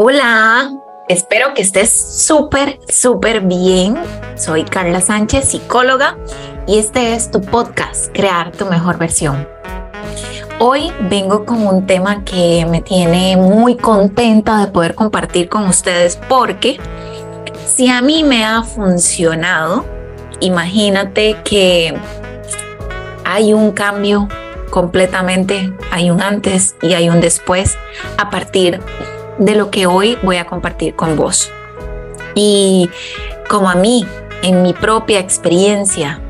Hola, espero que estés súper, súper bien. Soy Carla Sánchez, psicóloga, y este es tu podcast, Crear tu mejor versión. Hoy vengo con un tema que me tiene muy contenta de poder compartir con ustedes porque si a mí me ha funcionado, imagínate que hay un cambio completamente, hay un antes y hay un después a partir de lo que hoy voy a compartir con vos. Y como a mí, en mi propia experiencia,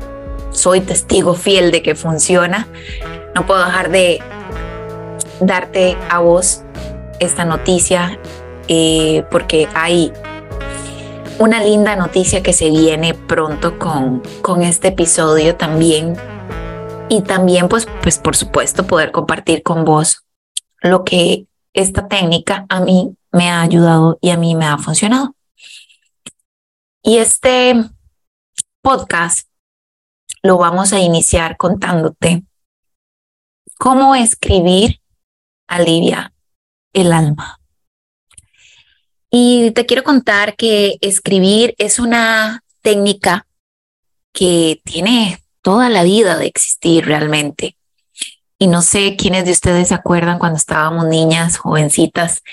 soy testigo fiel de que funciona, no puedo dejar de darte a vos esta noticia eh, porque hay una linda noticia que se viene pronto con, con este episodio también. Y también, pues, pues, por supuesto, poder compartir con vos lo que esta técnica a mí me ha ayudado y a mí me ha funcionado. Y este podcast lo vamos a iniciar contándote cómo escribir alivia el alma. Y te quiero contar que escribir es una técnica que tiene toda la vida de existir realmente. Y no sé quiénes de ustedes se acuerdan cuando estábamos niñas, jovencitas,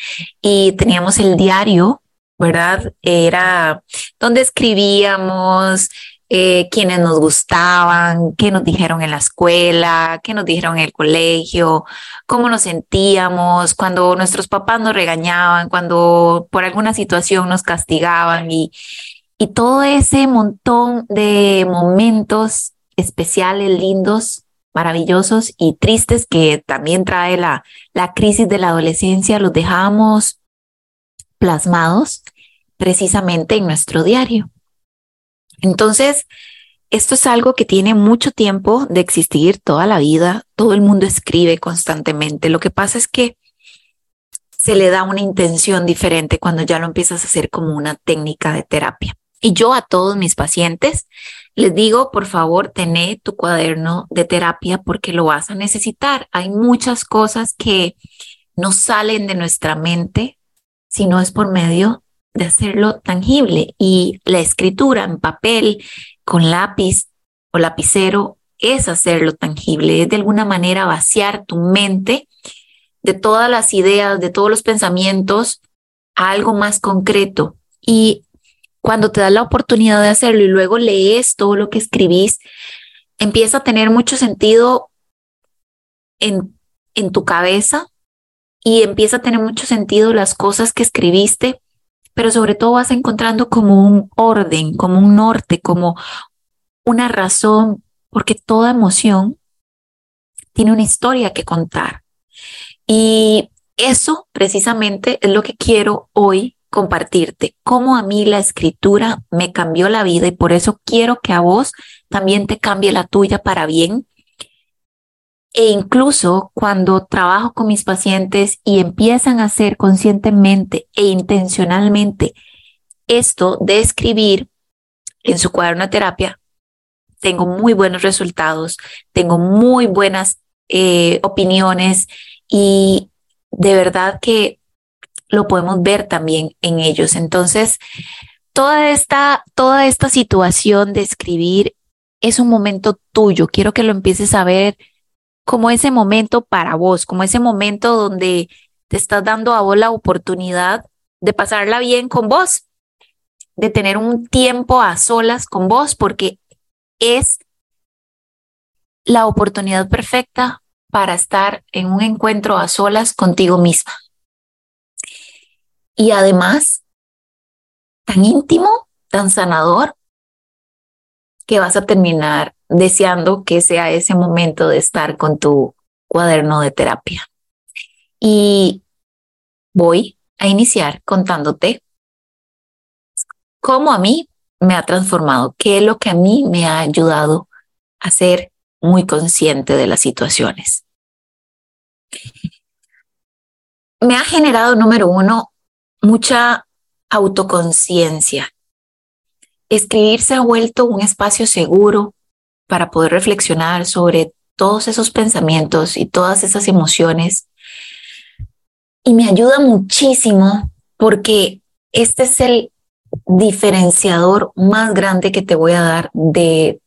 y teníamos el diario, ¿verdad? Era donde escribíamos eh, nos gustaban, qué nos dijeron en la escuela, qué nos dijeron en el colegio, cómo nos sentíamos, cuando nuestros papás nos regañaban, cuando por alguna situación nos castigaban y, y todo ese montón de momentos especiales, lindos, maravillosos y tristes que también trae la, la crisis de la adolescencia, los dejamos plasmados precisamente en nuestro diario. Entonces, esto es algo que tiene mucho tiempo de existir, toda la vida, todo el mundo escribe constantemente. Lo que pasa es que se le da una intención diferente cuando ya lo empiezas a hacer como una técnica de terapia. Y yo a todos mis pacientes les digo, por favor, tené tu cuaderno de terapia porque lo vas a necesitar. Hay muchas cosas que no salen de nuestra mente si no es por medio de hacerlo tangible. Y la escritura en papel, con lápiz o lapicero, es hacerlo tangible, es de alguna manera vaciar tu mente de todas las ideas, de todos los pensamientos a algo más concreto. Y cuando te das la oportunidad de hacerlo y luego lees todo lo que escribís, empieza a tener mucho sentido en, en tu cabeza y empieza a tener mucho sentido las cosas que escribiste, pero sobre todo vas encontrando como un orden, como un norte, como una razón, porque toda emoción tiene una historia que contar. Y eso precisamente es lo que quiero hoy compartirte cómo a mí la escritura me cambió la vida y por eso quiero que a vos también te cambie la tuya para bien. E incluso cuando trabajo con mis pacientes y empiezan a hacer conscientemente e intencionalmente esto de escribir en su cuaderno de terapia, tengo muy buenos resultados, tengo muy buenas eh, opiniones y de verdad que lo podemos ver también en ellos. Entonces, toda esta, toda esta situación de escribir es un momento tuyo. Quiero que lo empieces a ver como ese momento para vos, como ese momento donde te estás dando a vos la oportunidad de pasarla bien con vos, de tener un tiempo a solas con vos, porque es la oportunidad perfecta para estar en un encuentro a solas contigo misma y además tan íntimo, tan sanador, que vas a terminar deseando que sea ese momento de estar con tu cuaderno de terapia. Y voy a iniciar contándote cómo a mí me ha transformado, qué es lo que a mí me ha ayudado a ser muy consciente de las situaciones. Me ha generado, número uno, mucha autoconciencia. Escribir se ha vuelto un espacio seguro para poder reflexionar sobre todos esos pensamientos y todas esas emociones. Y me ayuda muchísimo porque este es el diferenciador más grande que te voy a dar de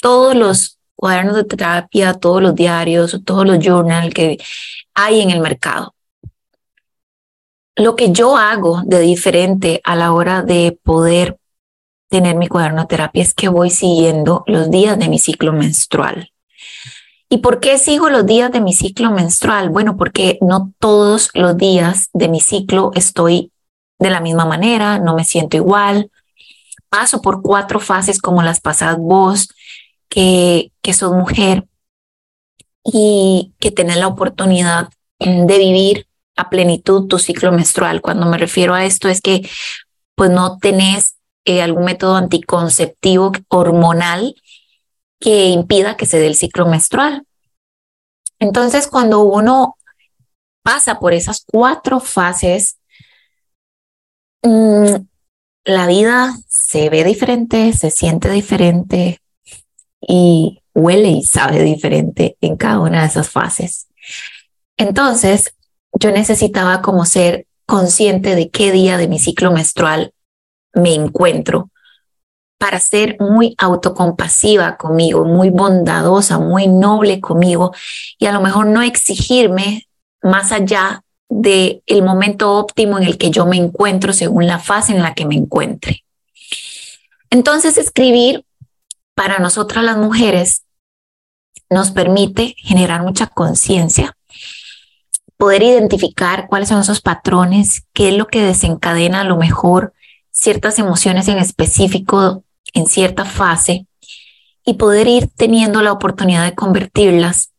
todos los cuadernos de terapia, todos los diarios, todos los journals que hay en el mercado. Lo que yo hago de diferente a la hora de poder tener mi cuaderno de terapia es que voy siguiendo los días de mi ciclo menstrual. ¿Y por qué sigo los días de mi ciclo menstrual? Bueno, porque no todos los días de mi ciclo estoy de la misma manera, no me siento igual. Paso por cuatro fases como las pasadas vos, que, que sos mujer y que tenés la oportunidad de vivir plenitud tu ciclo menstrual. Cuando me refiero a esto es que pues no tenés eh, algún método anticonceptivo hormonal que impida que se dé el ciclo menstrual. Entonces, cuando uno pasa por esas cuatro fases, mm, la vida se ve diferente, se siente diferente y huele y sabe diferente en cada una de esas fases. Entonces, yo necesitaba como ser consciente de qué día de mi ciclo menstrual me encuentro para ser muy autocompasiva conmigo, muy bondadosa, muy noble conmigo y a lo mejor no exigirme más allá del el momento óptimo en el que yo me encuentro según la fase en la que me encuentre. Entonces, escribir para nosotras las mujeres nos permite generar mucha conciencia, poder identificar cuáles son esos patrones, qué es lo que desencadena a lo mejor ciertas emociones en específico en cierta fase y poder ir teniendo la oportunidad de convertirlas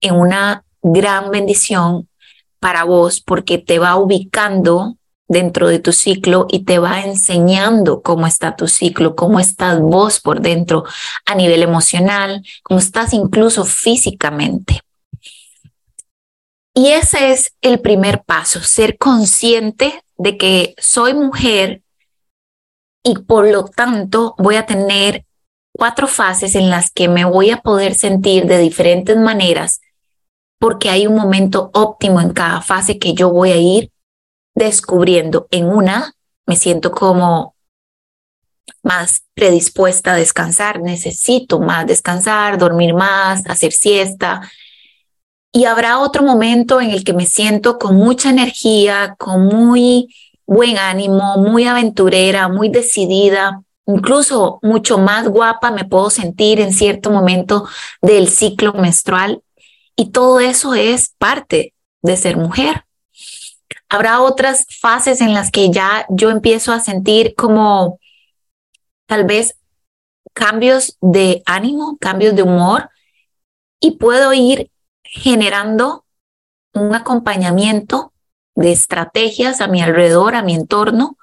en una gran bendición para vos porque te va ubicando dentro de tu ciclo y te va enseñando cómo está tu ciclo, cómo estás vos por dentro a nivel emocional, cómo estás incluso físicamente. Y ese es el primer paso, ser consciente de que soy mujer y por lo tanto voy a tener cuatro fases en las que me voy a poder sentir de diferentes maneras porque hay un momento óptimo en cada fase que yo voy a ir descubriendo. En una me siento como más predispuesta a descansar, necesito más descansar, dormir más, hacer siesta. Y habrá otro momento en el que me siento con mucha energía, con muy buen ánimo, muy aventurera, muy decidida, incluso mucho más guapa me puedo sentir en cierto momento del ciclo menstrual. Y todo eso es parte de ser mujer. Habrá otras fases en las que ya yo empiezo a sentir como tal vez cambios de ánimo, cambios de humor y puedo ir generando un acompañamiento de estrategias a mi alrededor, a mi entorno,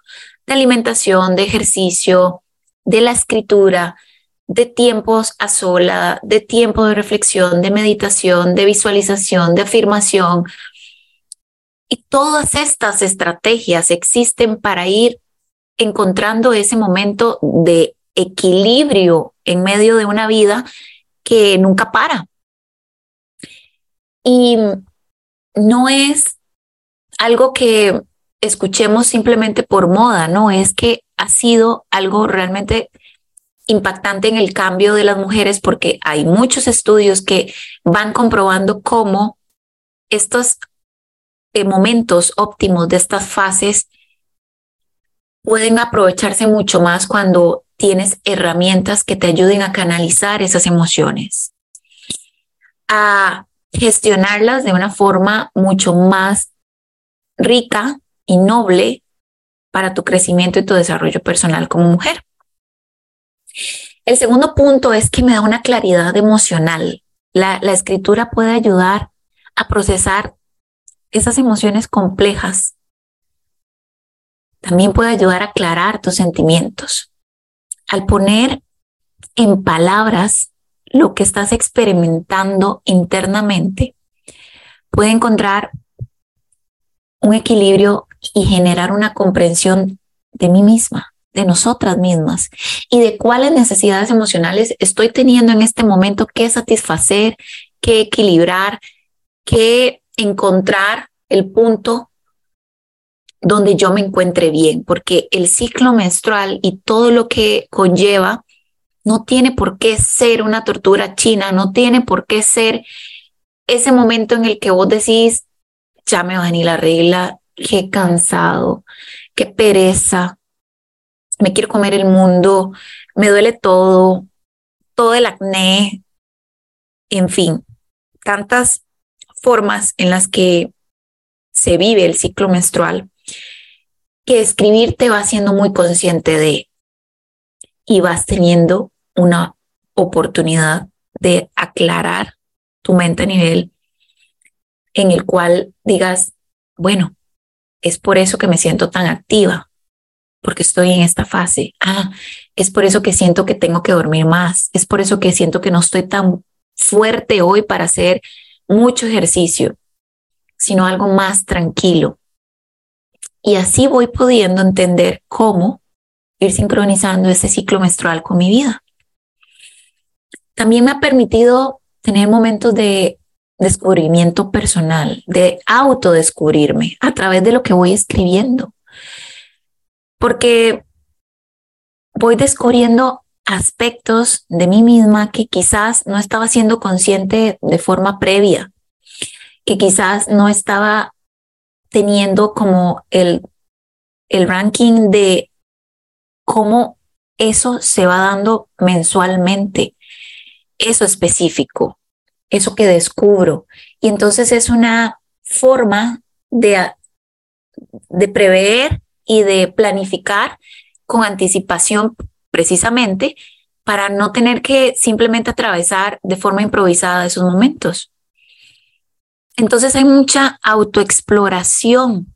de alimentación, de ejercicio, de la escritura, de tiempos a sola, de tiempo de reflexión, de meditación, de visualización, de afirmación. Y todas estas estrategias existen para ir encontrando ese momento de equilibrio en medio de una vida que nunca para. Y no es algo que escuchemos simplemente por moda, no, es que ha sido algo realmente impactante en el cambio de las mujeres porque hay muchos estudios que van comprobando cómo estos eh, momentos óptimos de estas fases pueden aprovecharse mucho más cuando tienes herramientas que te ayuden a canalizar esas emociones, a gestionarlas de una forma mucho más rica y noble para tu crecimiento y tu desarrollo personal como mujer. El segundo punto es que me da una claridad emocional. La, escritura puede ayudar a procesar esas emociones complejas. También puede ayudar a aclarar tus sentimientos. Al poner en palabras lo que estás experimentando internamente, puede encontrar un equilibrio y generar una comprensión de mí misma, de nosotras mismas y de cuáles necesidades emocionales estoy teniendo en este momento que satisfacer, que equilibrar, que encontrar el punto donde yo me encuentre bien, porque el ciclo menstrual y todo lo que conlleva no tiene por qué ser una tortura china, no tiene por qué ser ese momento en el que vos decís, ya me va a venir la regla, qué cansado, qué pereza, me quiero comer el mundo, me duele todo, todo el acné, en fin, tantas formas en las que se vive el ciclo menstrual que escribir te va siendo muy consciente de y vas teniendo una oportunidad de aclarar tu mente a nivel en el cual digas, bueno, es por eso que me siento tan activa, porque estoy en esta fase. Ah, es por eso que siento que tengo que dormir más. Es por eso que siento que no estoy tan fuerte hoy para hacer mucho ejercicio, sino algo más tranquilo. Y así voy pudiendo entender cómo ir sincronizando este ciclo menstrual con mi vida. También me ha permitido tener momentos de descubrimiento personal, de autodescubrirme a través de lo que voy escribiendo. Porque voy descubriendo aspectos de mí misma que quizás no estaba siendo consciente de forma previa, que quizás no estaba teniendo como el, el ranking de cómo eso se va dando mensualmente, eso específico, eso que descubro. Y entonces es una forma de, de prever y de planificar con anticipación precisamente para no tener que simplemente atravesar de forma improvisada esos momentos. Entonces hay mucha autoexploración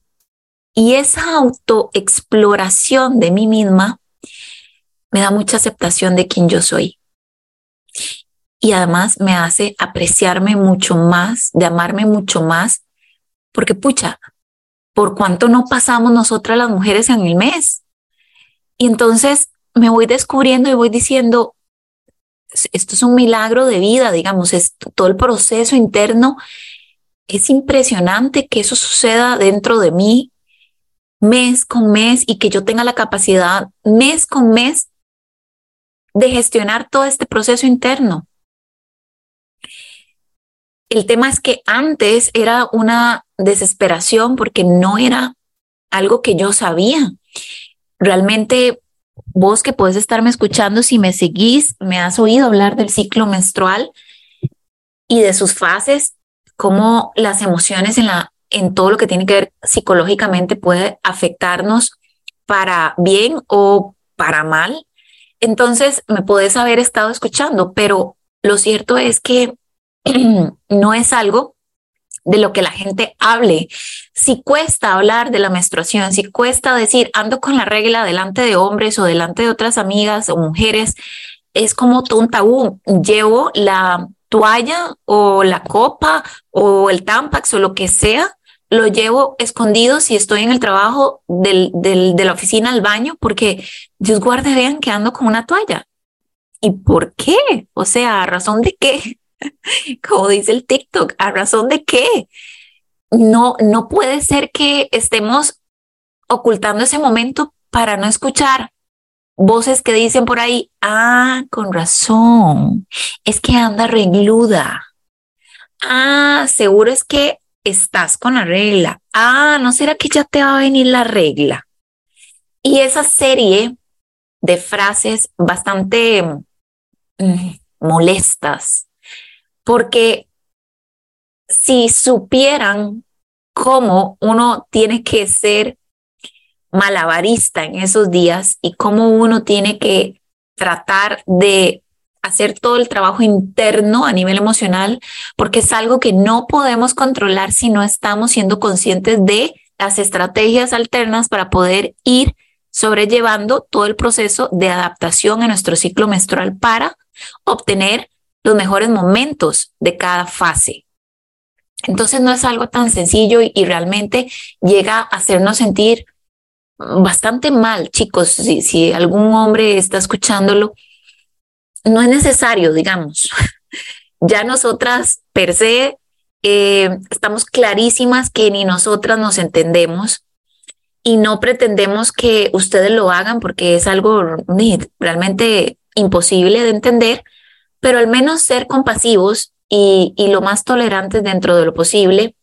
y esa autoexploración de mí misma me da mucha aceptación de quien yo soy. Y además me hace apreciarme mucho más, de amarme mucho más, porque pucha, ¿por cuánto no pasamos nosotras las mujeres en el mes? Y entonces me voy descubriendo y voy diciendo, esto es un milagro de vida, digamos, es todo el proceso interno. Es impresionante que eso suceda dentro de mí mes con mes y que yo tenga la capacidad mes con mes de gestionar todo este proceso interno. El tema es que antes era una desesperación porque no era algo que yo sabía. Realmente vos que puedes estarme escuchando, si me seguís, me has oído hablar del ciclo menstrual y de sus fases, cómo las emociones en, la, en todo lo que tiene que ver psicológicamente puede afectarnos para bien o para mal. Entonces me puedes haber estado escuchando, pero lo cierto es que no es algo de lo que la gente hable. Si cuesta hablar de la menstruación, si cuesta decir ando con la regla delante de hombres o delante de otras amigas o mujeres, es como todo un tabú. Llevo la toalla o la copa o el tampax o lo que sea, lo llevo escondido si estoy en el trabajo del, de la oficina al baño, porque Dios guarde, vean que ando con una toalla. ¿Y por qué? O sea, ¿a razón de qué? como dice el TikTok, ¿a razón de qué? No, no puede ser que estemos ocultando ese momento para no escuchar voces que dicen por ahí, ah, con razón, es que anda regluda. Ah, seguro es que estás con la regla. Ah, ¿no será que ya te va a venir la regla? Y esa serie de frases bastante mm, molestas porque si supieran cómo uno tiene que ser malabarista en esos días y cómo uno tiene que tratar de hacer todo el trabajo interno a nivel emocional, porque es algo que no podemos controlar si no estamos siendo conscientes de las estrategias alternas para poder ir sobrellevando todo el proceso de adaptación a nuestro ciclo menstrual para obtener los mejores momentos de cada fase. Entonces no es algo tan sencillo y, realmente llega a hacernos sentir bastante mal, chicos. Si, algún hombre está escuchándolo, no es necesario, digamos. ya nosotras per se eh, estamos clarísimas que ni nosotras nos entendemos y no pretendemos que ustedes lo hagan porque es algo realmente imposible de entender, pero al menos ser compasivos y, y lo más tolerantes dentro de lo posible,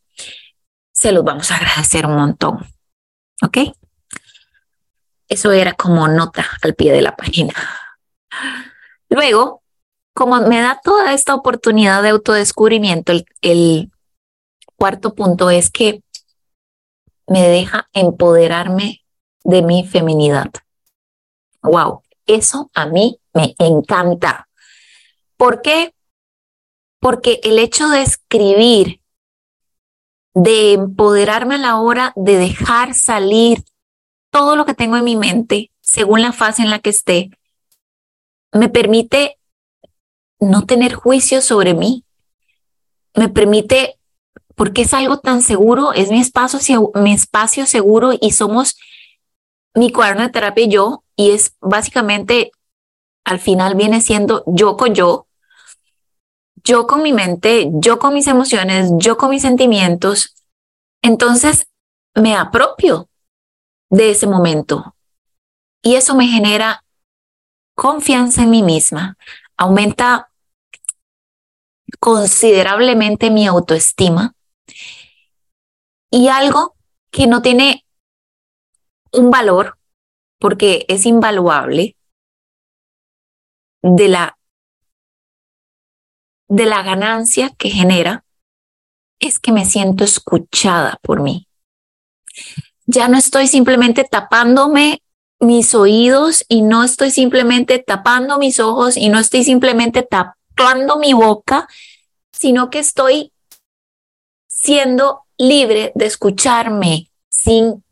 se los vamos a agradecer un montón. ¿Ok? Eso era como nota al pie de la página. Luego, como me da toda esta oportunidad de autodescubrimiento, el, el cuarto punto es que me deja empoderarme de mi feminidad. Wow, eso a mí me encanta. ¿Por qué? Porque el hecho de escribir, de empoderarme a la hora de dejar salir todo lo que tengo en mi mente, según la fase en la que esté, me permite no tener juicio sobre mí. Me permite, porque es algo tan seguro, es mi espacio, mi espacio seguro y somos mi cuaderno de terapia y yo, y es básicamente, al final viene siendo yo con yo, yo con mi mente, yo con mis emociones, yo con mis sentimientos. Entonces me apropio de ese momento y eso me genera confianza en mí misma, aumenta considerablemente mi autoestima y algo que no tiene un valor porque es invaluable de la de la ganancia que genera es que me siento escuchada por mí. Ya no estoy simplemente tapándome mis oídos y no estoy simplemente tapando mis ojos y no estoy simplemente tapando mi boca, sino que estoy siendo libre de escucharme sin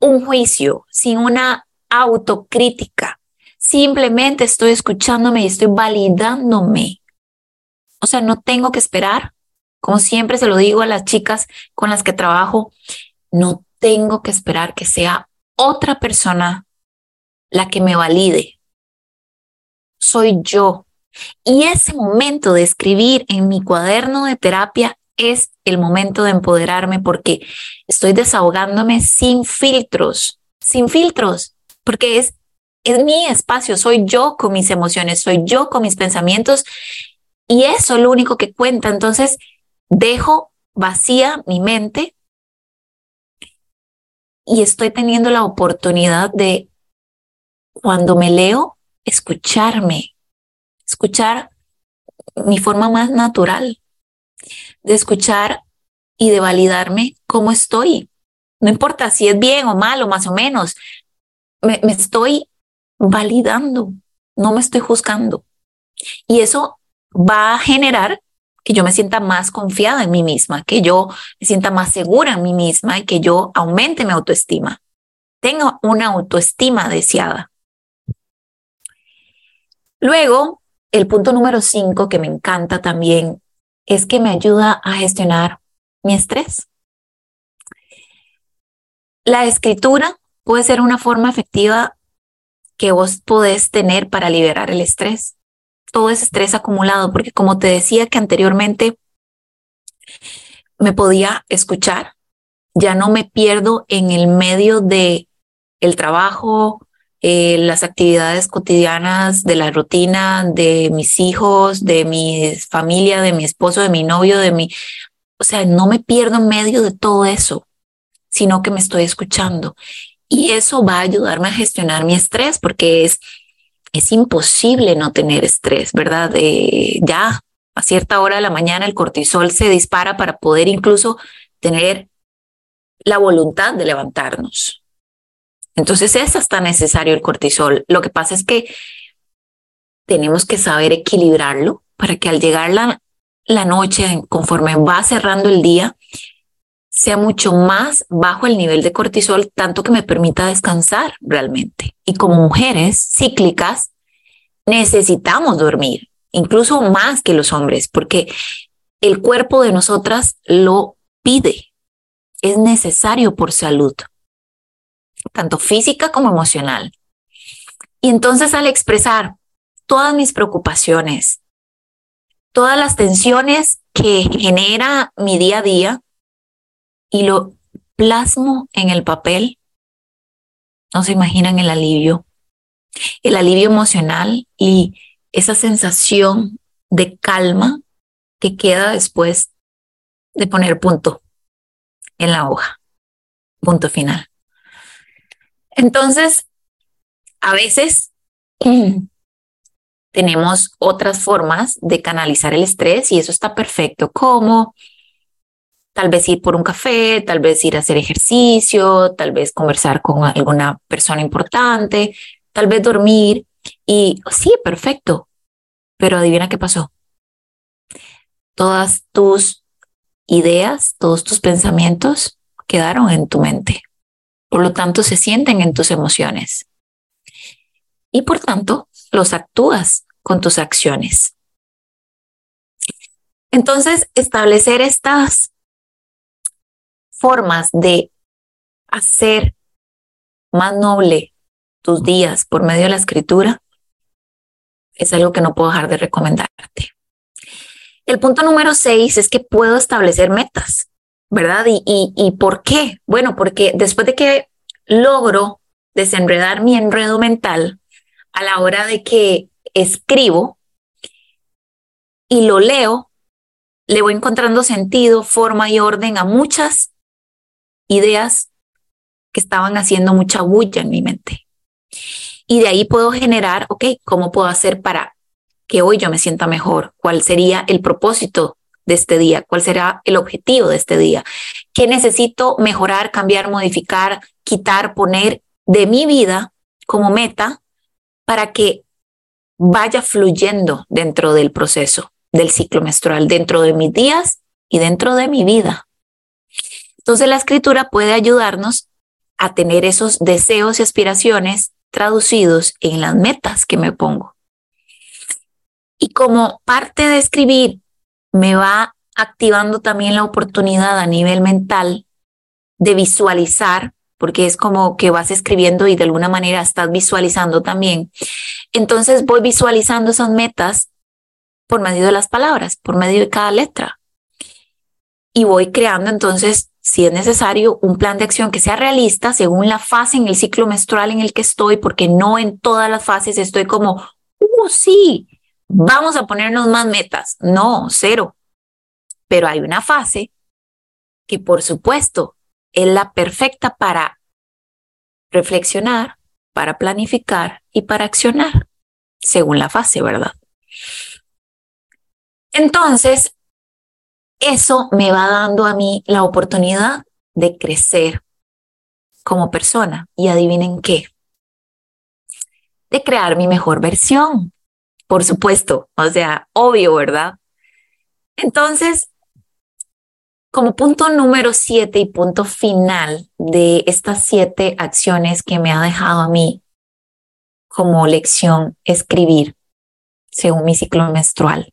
un juicio, sin una autocrítica. Simplemente estoy escuchándome y estoy validándome. O sea, no tengo que esperar. Como siempre se lo digo a las chicas con las que trabajo, no tengo que esperar que sea otra persona la que me valide. Soy yo. Y ese momento de escribir en mi cuaderno de terapia es el momento de empoderarme porque estoy desahogándome sin filtros, sin filtros, porque es, es mi espacio, soy yo con mis emociones, soy yo con mis pensamientos y eso es lo único que cuenta. Entonces, dejo vacía mi mente y estoy teniendo la oportunidad de, cuando me leo, escucharme, escuchar mi forma más natural, de escuchar y de validarme cómo estoy. No importa si es bien o mal o más o menos, me, me estoy validando, no me estoy juzgando. Y eso va a generar que yo me sienta más confiada en mí misma, que yo me sienta más segura en mí misma y que yo aumente mi autoestima. Tengo una autoestima deseada. Luego, el punto número cinco que me encanta también es que me ayuda a gestionar mi estrés. La escritura puede ser una forma efectiva que vos podés tener para liberar el estrés todo ese estrés acumulado, porque como te decía que anteriormente me podía escuchar, ya no me pierdo en el medio de el trabajo, eh, las actividades cotidianas, de la rutina, de mis hijos, de mi familia, de mi esposo, de mi novio, de mi, o sea, no me pierdo en medio de todo eso, sino que me estoy escuchando. Y eso va a ayudarme a gestionar mi estrés porque es es imposible no tener estrés, ¿verdad? ya a cierta hora de la mañana el cortisol se dispara para poder incluso tener la voluntad de levantarnos. Entonces es hasta necesario el cortisol. Lo que pasa es que tenemos que saber equilibrarlo para que al llegar la, la noche, conforme va cerrando el día, sea mucho más bajo el nivel de cortisol, tanto que me permita descansar realmente. Y como mujeres cíclicas, necesitamos dormir, incluso más que los hombres, porque el cuerpo de nosotras lo pide. Es necesario por salud, tanto física como emocional. Y entonces al expresar todas mis preocupaciones, todas las tensiones que genera mi día a día, y lo plasmo en el papel, no se imaginan el alivio, el alivio emocional y esa sensación de calma que queda después de poner punto en la hoja, punto final. Entonces, a veces tenemos otras formas de canalizar el estrés y eso está perfecto, como tal vez ir por un café, tal vez ir a hacer ejercicio, tal vez conversar con alguna persona importante, tal vez dormir y sí, perfecto, pero adivina qué pasó. Todas tus ideas, todos tus pensamientos quedaron en tu mente. Por lo tanto, se sienten en tus emociones. Y por tanto, los actúas con tus acciones. Entonces, establecer estas formas de hacer más noble tus días por medio de la escritura es algo que no puedo dejar de recomendarte. El punto número seis es que puedo establecer metas, ¿verdad? ¿Y, y, por qué? Bueno, porque después de que logro desenredar mi enredo mental a la hora de que escribo y lo leo, le voy encontrando sentido, forma y orden a muchas ideas que estaban haciendo mucha bulla en mi mente. Y de ahí puedo generar, ok, ¿cómo puedo hacer para que hoy yo me sienta mejor? ¿Cuál sería el propósito de este día? ¿Cuál será el objetivo de este día? ¿Qué necesito mejorar, cambiar, modificar, quitar, poner de mi vida como meta para que vaya fluyendo dentro del proceso del ciclo menstrual, dentro de mis días y dentro de mi vida. Entonces la escritura puede ayudarnos a tener esos deseos y aspiraciones traducidos en las metas que me pongo. Y como parte de escribir me va activando también la oportunidad a nivel mental de visualizar, porque es como que vas escribiendo y de alguna manera estás visualizando también entonces voy visualizando esas metas por medio de las palabras, por medio de cada letra. Y voy creando entonces, si es necesario, un plan de acción que sea realista según la fase en el ciclo menstrual en el que estoy, porque no en todas las fases estoy como, uh, sí, vamos a ponernos más metas. No, cero. Pero hay una fase que por supuesto es la perfecta para reflexionar, para planificar y para accionar, según la fase, ¿verdad? Entonces, eso me va dando a mí la oportunidad de crecer como persona. Y adivinen qué, de crear mi mejor versión, por supuesto, o sea, obvio, ¿verdad? Entonces, como punto número siete y punto final de estas siete acciones que me ha dejado a mí como lección escribir según mi ciclo menstrual,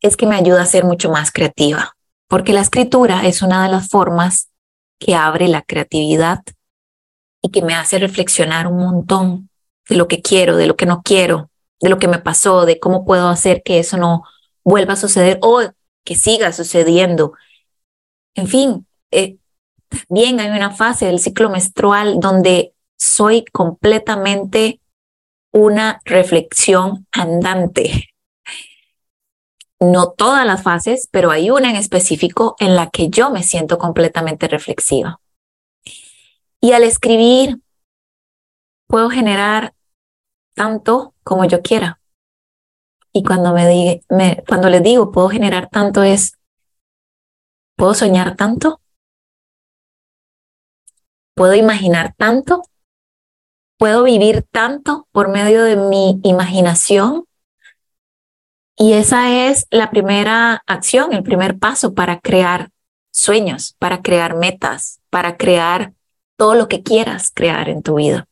es que me ayuda a ser mucho más creativa, porque la escritura es una de las formas que abre la creatividad y que me hace reflexionar un montón de lo que quiero, de lo que no quiero, de lo que me pasó, de cómo puedo hacer que eso no vuelva a suceder o que siga sucediendo. En fin, eh, bien hay una fase del ciclo menstrual donde soy completamente una reflexión andante. No todas las fases, pero hay una en específico en la que yo me siento completamente reflexiva. Y al escribir, puedo generar tanto como yo quiera. Y cuando me, diga, me cuando les digo puedo generar tanto es, ¿puedo soñar tanto? ¿Puedo imaginar tanto? ¿Puedo vivir tanto por medio de mi imaginación? Y esa es la primera acción, el primer paso para crear sueños, para crear metas, para crear todo lo que quieras crear en tu vida.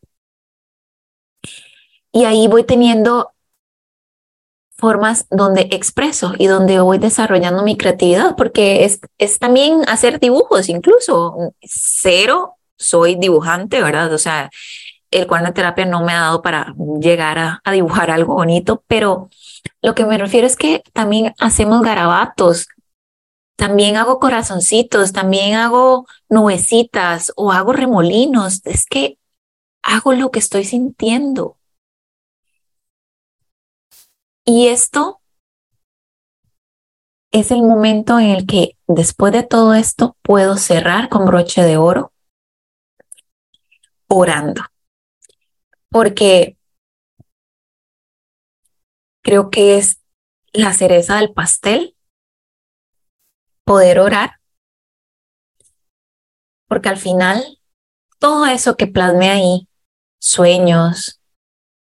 Y ahí voy teniendo formas donde expreso y donde voy desarrollando mi creatividad, porque es, es también hacer dibujos, incluso cero soy dibujante, ¿verdad? O sea, el cuaderno de terapia no me ha dado para llegar a, a dibujar algo bonito, pero lo que me refiero es que también hacemos garabatos también hago corazoncitos, también hago nubecitas o hago remolinos. Es que hago lo que estoy sintiendo. Y esto es el momento en el que después de todo esto puedo cerrar con broche de oro orando. Porque creo que es la cereza del pastel poder orar. Porque al final, todo eso que plasme ahí, sueños,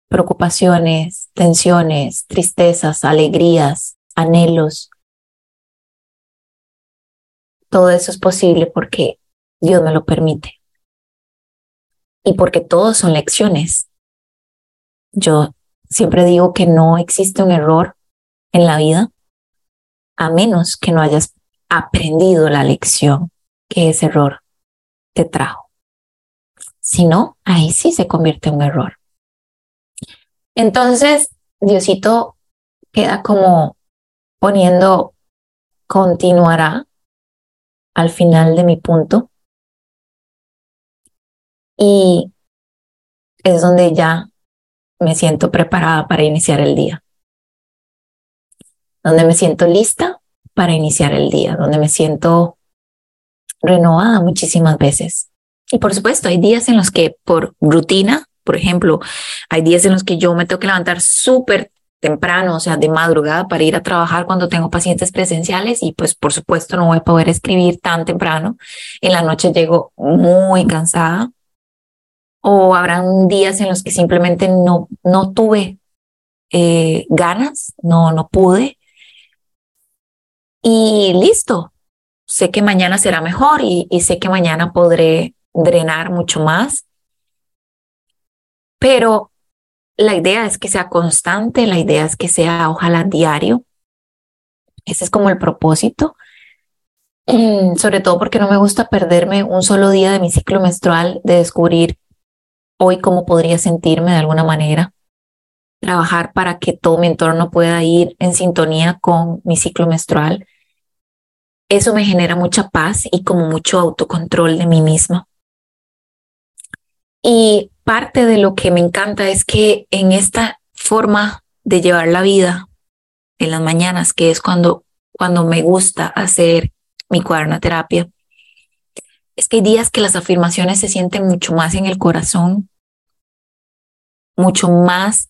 preocupaciones, tensiones, tristezas, alegrías, anhelos, todo eso es posible porque Dios me lo permite. Y porque todos son lecciones. Yo siempre digo que no existe un error en la vida a menos que no hayas aprendido la lección que ese error te trajo. Si no, ahí sí se convierte en un error. Entonces, Diosito queda como poniendo continuará al final de mi punto. Y es donde ya me siento preparada para iniciar el día. Donde me siento lista para iniciar el día, donde me siento renovada muchísimas veces. Y por supuesto, hay días en los que por rutina, por ejemplo, hay días en los que yo me tengo que levantar súper temprano, o sea, de madrugada para ir a trabajar cuando tengo pacientes presenciales y pues por supuesto no voy a poder escribir tan temprano. En la noche llego muy cansada o habrán días en los que simplemente no, no tuve eh, ganas, no, no pude. Y listo, sé que mañana será mejor y, y sé que mañana podré drenar mucho más. Pero la idea es que sea constante, la idea es que sea ojalá diario. Ese es como el propósito. Sobre todo porque no me gusta perderme un solo día de mi ciclo menstrual, de descubrir hoy cómo podría sentirme de alguna manera. Trabajar para que todo mi entorno pueda ir en sintonía con mi ciclo menstrual. Eso me genera mucha paz y como mucho autocontrol de mí misma. Y parte de lo que me encanta es que en esta forma de llevar la vida en las mañanas, que es cuando, cuando me gusta hacer mi cuaderno terapia, es que hay días que las afirmaciones se sienten mucho más en el corazón, mucho más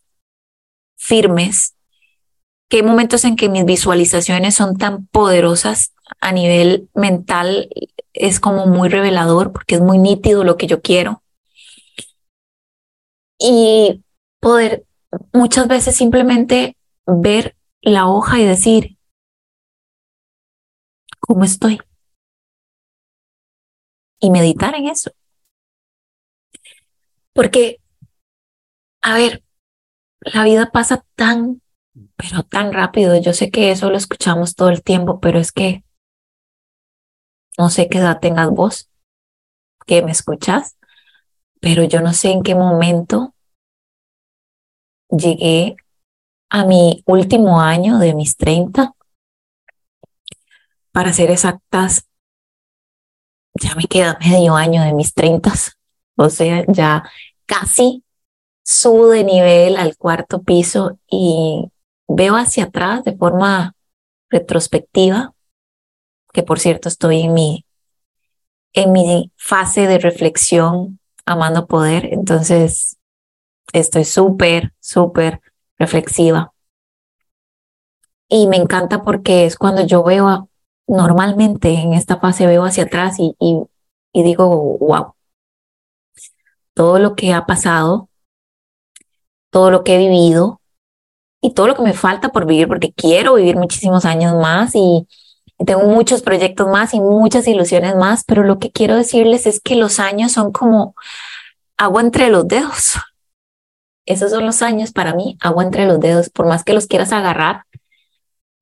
firmes, que hay momentos en que mis visualizaciones son tan poderosas a nivel mental, es como muy revelador porque es muy nítido lo que yo quiero y poder muchas veces simplemente ver la hoja y decir, ¿cómo estoy? Y meditar en eso. Porque, a ver, la vida pasa tan, pero tan rápido. Yo sé que eso lo escuchamos todo el tiempo, pero es que no sé qué edad tengas vos, que me escuchas, pero yo no sé en qué momento llegué a mi último año de mis 30. Para ser exactas, ya me queda medio año de mis 30. O sea, ya casi subo de nivel al cuarto piso y veo hacia atrás de forma retrospectiva, que por cierto estoy en mi, en mi fase de reflexión amando poder. Entonces, estoy súper, súper reflexiva. Y me encanta porque es cuando yo veo, normalmente en esta fase veo hacia atrás y, y, y digo, wow, todo lo que ha pasado, todo lo que he vivido y todo lo que me falta por vivir, porque quiero vivir muchísimos años más y, tengo muchos proyectos más y muchas ilusiones más, pero lo que quiero decirles es que los años son como agua entre los dedos. Esos son los años para mí, agua entre los dedos, por más que los quieras agarrar,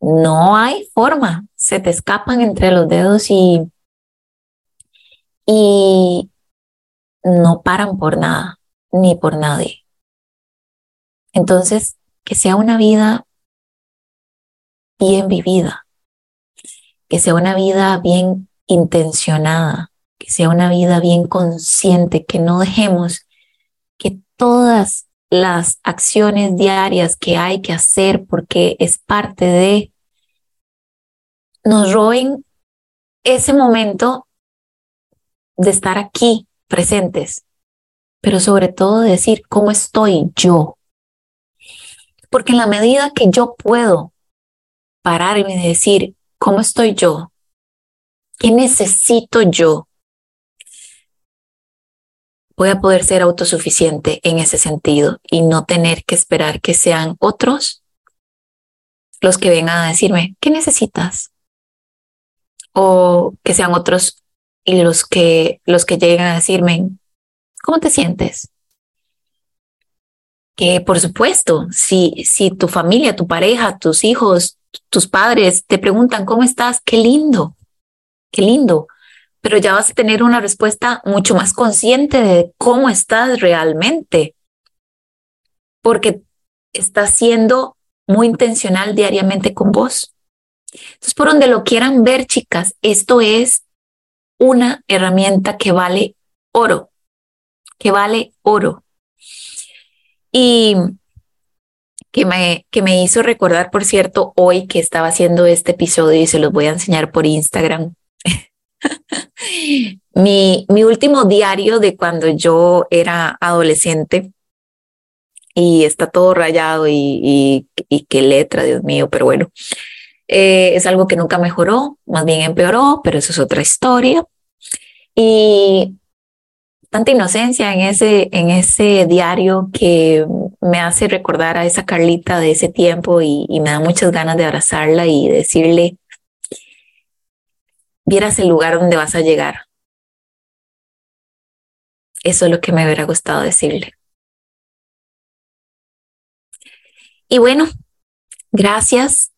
no hay forma, se te escapan entre los dedos y, y no paran por nada, ni por nadie. Entonces, que sea una vida bien vivida, que sea una vida bien intencionada, que sea una vida bien consciente, que no dejemos que todas las acciones diarias que hay que hacer porque es parte de nos roben ese momento de estar aquí presentes, pero sobre todo de decir cómo estoy yo. Porque en la medida que yo puedo pararme y decir cómo estoy yo, qué necesito yo, voy a poder ser autosuficiente en ese sentido y no tener que esperar que sean otros los que vengan a decirme, ¿qué necesitas? O que sean otros y los que, los que lleguen a decirme, ¿cómo te sientes? Que por supuesto, si, si tu familia, tu pareja, tus hijos, tus padres te preguntan, ¿cómo estás? Qué lindo, qué lindo pero ya vas a tener una respuesta mucho más consciente de cómo estás realmente, porque estás siendo muy intencional diariamente con vos. Entonces, por donde lo quieran ver, chicas, esto es una herramienta que vale oro, que vale oro. Y que me, que me hizo recordar, por cierto, hoy que estaba haciendo este episodio y se los voy a enseñar por Instagram. mi, mi último diario de cuando yo era adolescente y está todo rayado y, y, qué letra, Dios mío, pero bueno, eh, es algo que nunca mejoró, más bien empeoró, pero eso es otra historia. Y tanta inocencia en ese, en ese diario que me hace recordar a esa Carlita de ese tiempo y, y me da muchas ganas de abrazarla y decirle, vieras el lugar donde vas a llegar. Eso es lo que me hubiera gustado decirle. Y bueno, gracias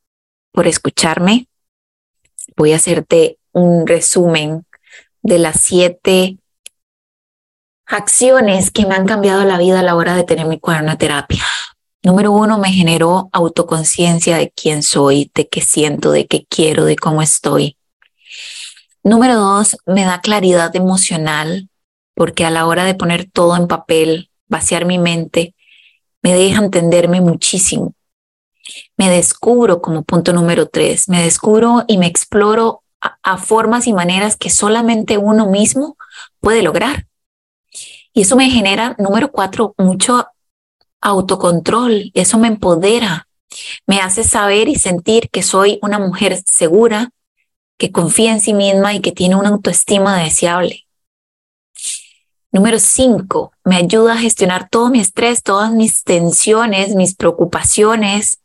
por escucharme. Voy a hacerte un resumen de las siete acciones que me han cambiado la vida a la hora de tener mi cuaderno de terapia. Número uno, me generó autoconciencia de quién soy, de qué siento, de qué quiero, de cómo estoy. Número dos, me da claridad emocional porque a la hora de poner todo en papel, vaciar mi mente, me deja entenderme muchísimo. Me descubro como punto número tres, me descubro y me exploro a formas y maneras que solamente uno mismo puede lograr. Y eso me genera, número cuatro, mucho autocontrol. Eso me empodera, me hace saber y sentir que soy una mujer segura, que confía en sí misma y que tiene una autoestima deseable. Número cinco, me ayuda a gestionar todo mi estrés, todas mis tensiones, mis preocupaciones.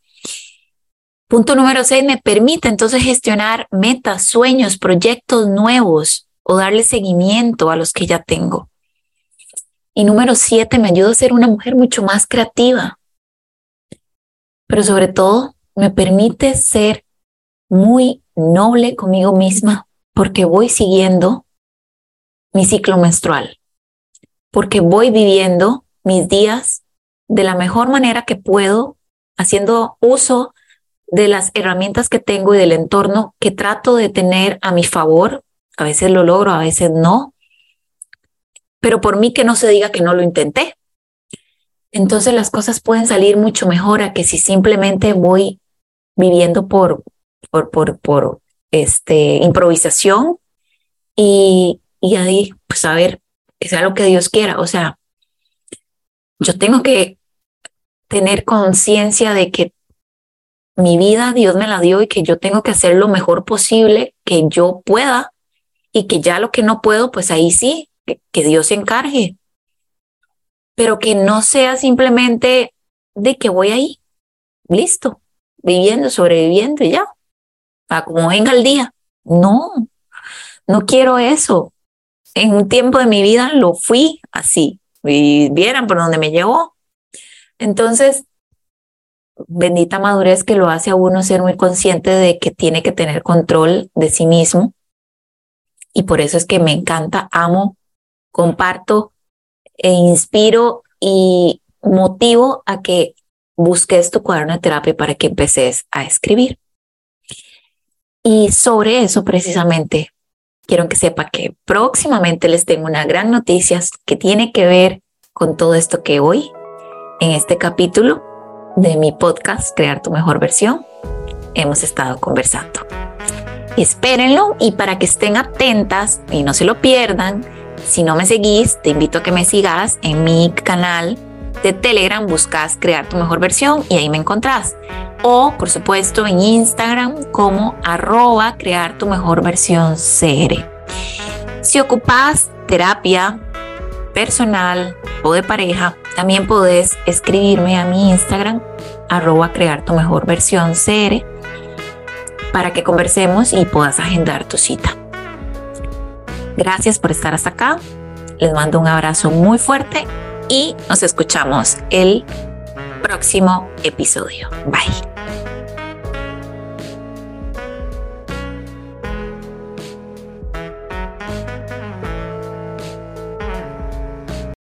Punto número seis, me permite entonces gestionar metas, sueños, proyectos nuevos o darle seguimiento a los que ya tengo. Y número siete, me ayuda a ser una mujer mucho más creativa. Pero sobre todo, me permite ser muy noble conmigo misma porque voy siguiendo mi ciclo menstrual, porque voy viviendo mis días de la mejor manera que puedo, haciendo uso de las herramientas que tengo y del entorno que trato de tener a mi favor. A veces lo logro, a veces no, pero por mí que no se diga que no lo intenté. Entonces las cosas pueden salir mucho mejor a que si simplemente voy viviendo por, por, por, por este, improvisación y, y ahí, pues a ver, que sea lo que Dios quiera. O sea, yo tengo que tener conciencia de que mi vida Dios me la dio y que yo tengo que hacer lo mejor posible que yo pueda y que ya lo que no puedo, pues ahí sí, que, Dios se encargue. Pero que no sea simplemente de que voy ahí, listo, viviendo, sobreviviendo y ya para como venga el día. No, no quiero eso. En un tiempo de mi vida lo fui así. Y vieran por dónde me llevó. Entonces, bendita madurez que lo hace a uno ser muy consciente de que tiene que tener control de sí mismo. Y por eso es que me encanta, amo, comparto e inspiro y motivo a que busques tu cuaderno de terapia para que empeces a escribir. Y sobre eso precisamente quiero que sepa que próximamente les tengo una gran noticia que tiene que ver con todo esto que hoy, en este capítulo de mi podcast, Crear tu mejor versión, hemos estado conversando. Espérenlo y para que estén atentas y no se lo pierdan, si no me seguís, te invito a que me sigas en mi canal de Telegram, buscas crear tu mejor versión y ahí me encontrás. O, por supuesto, en Instagram como arroba crear tu mejor versión CR. Si ocupas terapia personal o de pareja, también puedes escribirme a mi Instagram arroba crear tu mejor versión CR para que conversemos y puedas agendar tu cita. Gracias por estar hasta acá. Les mando un abrazo muy fuerte y nos escuchamos el próximo episodio. Bye.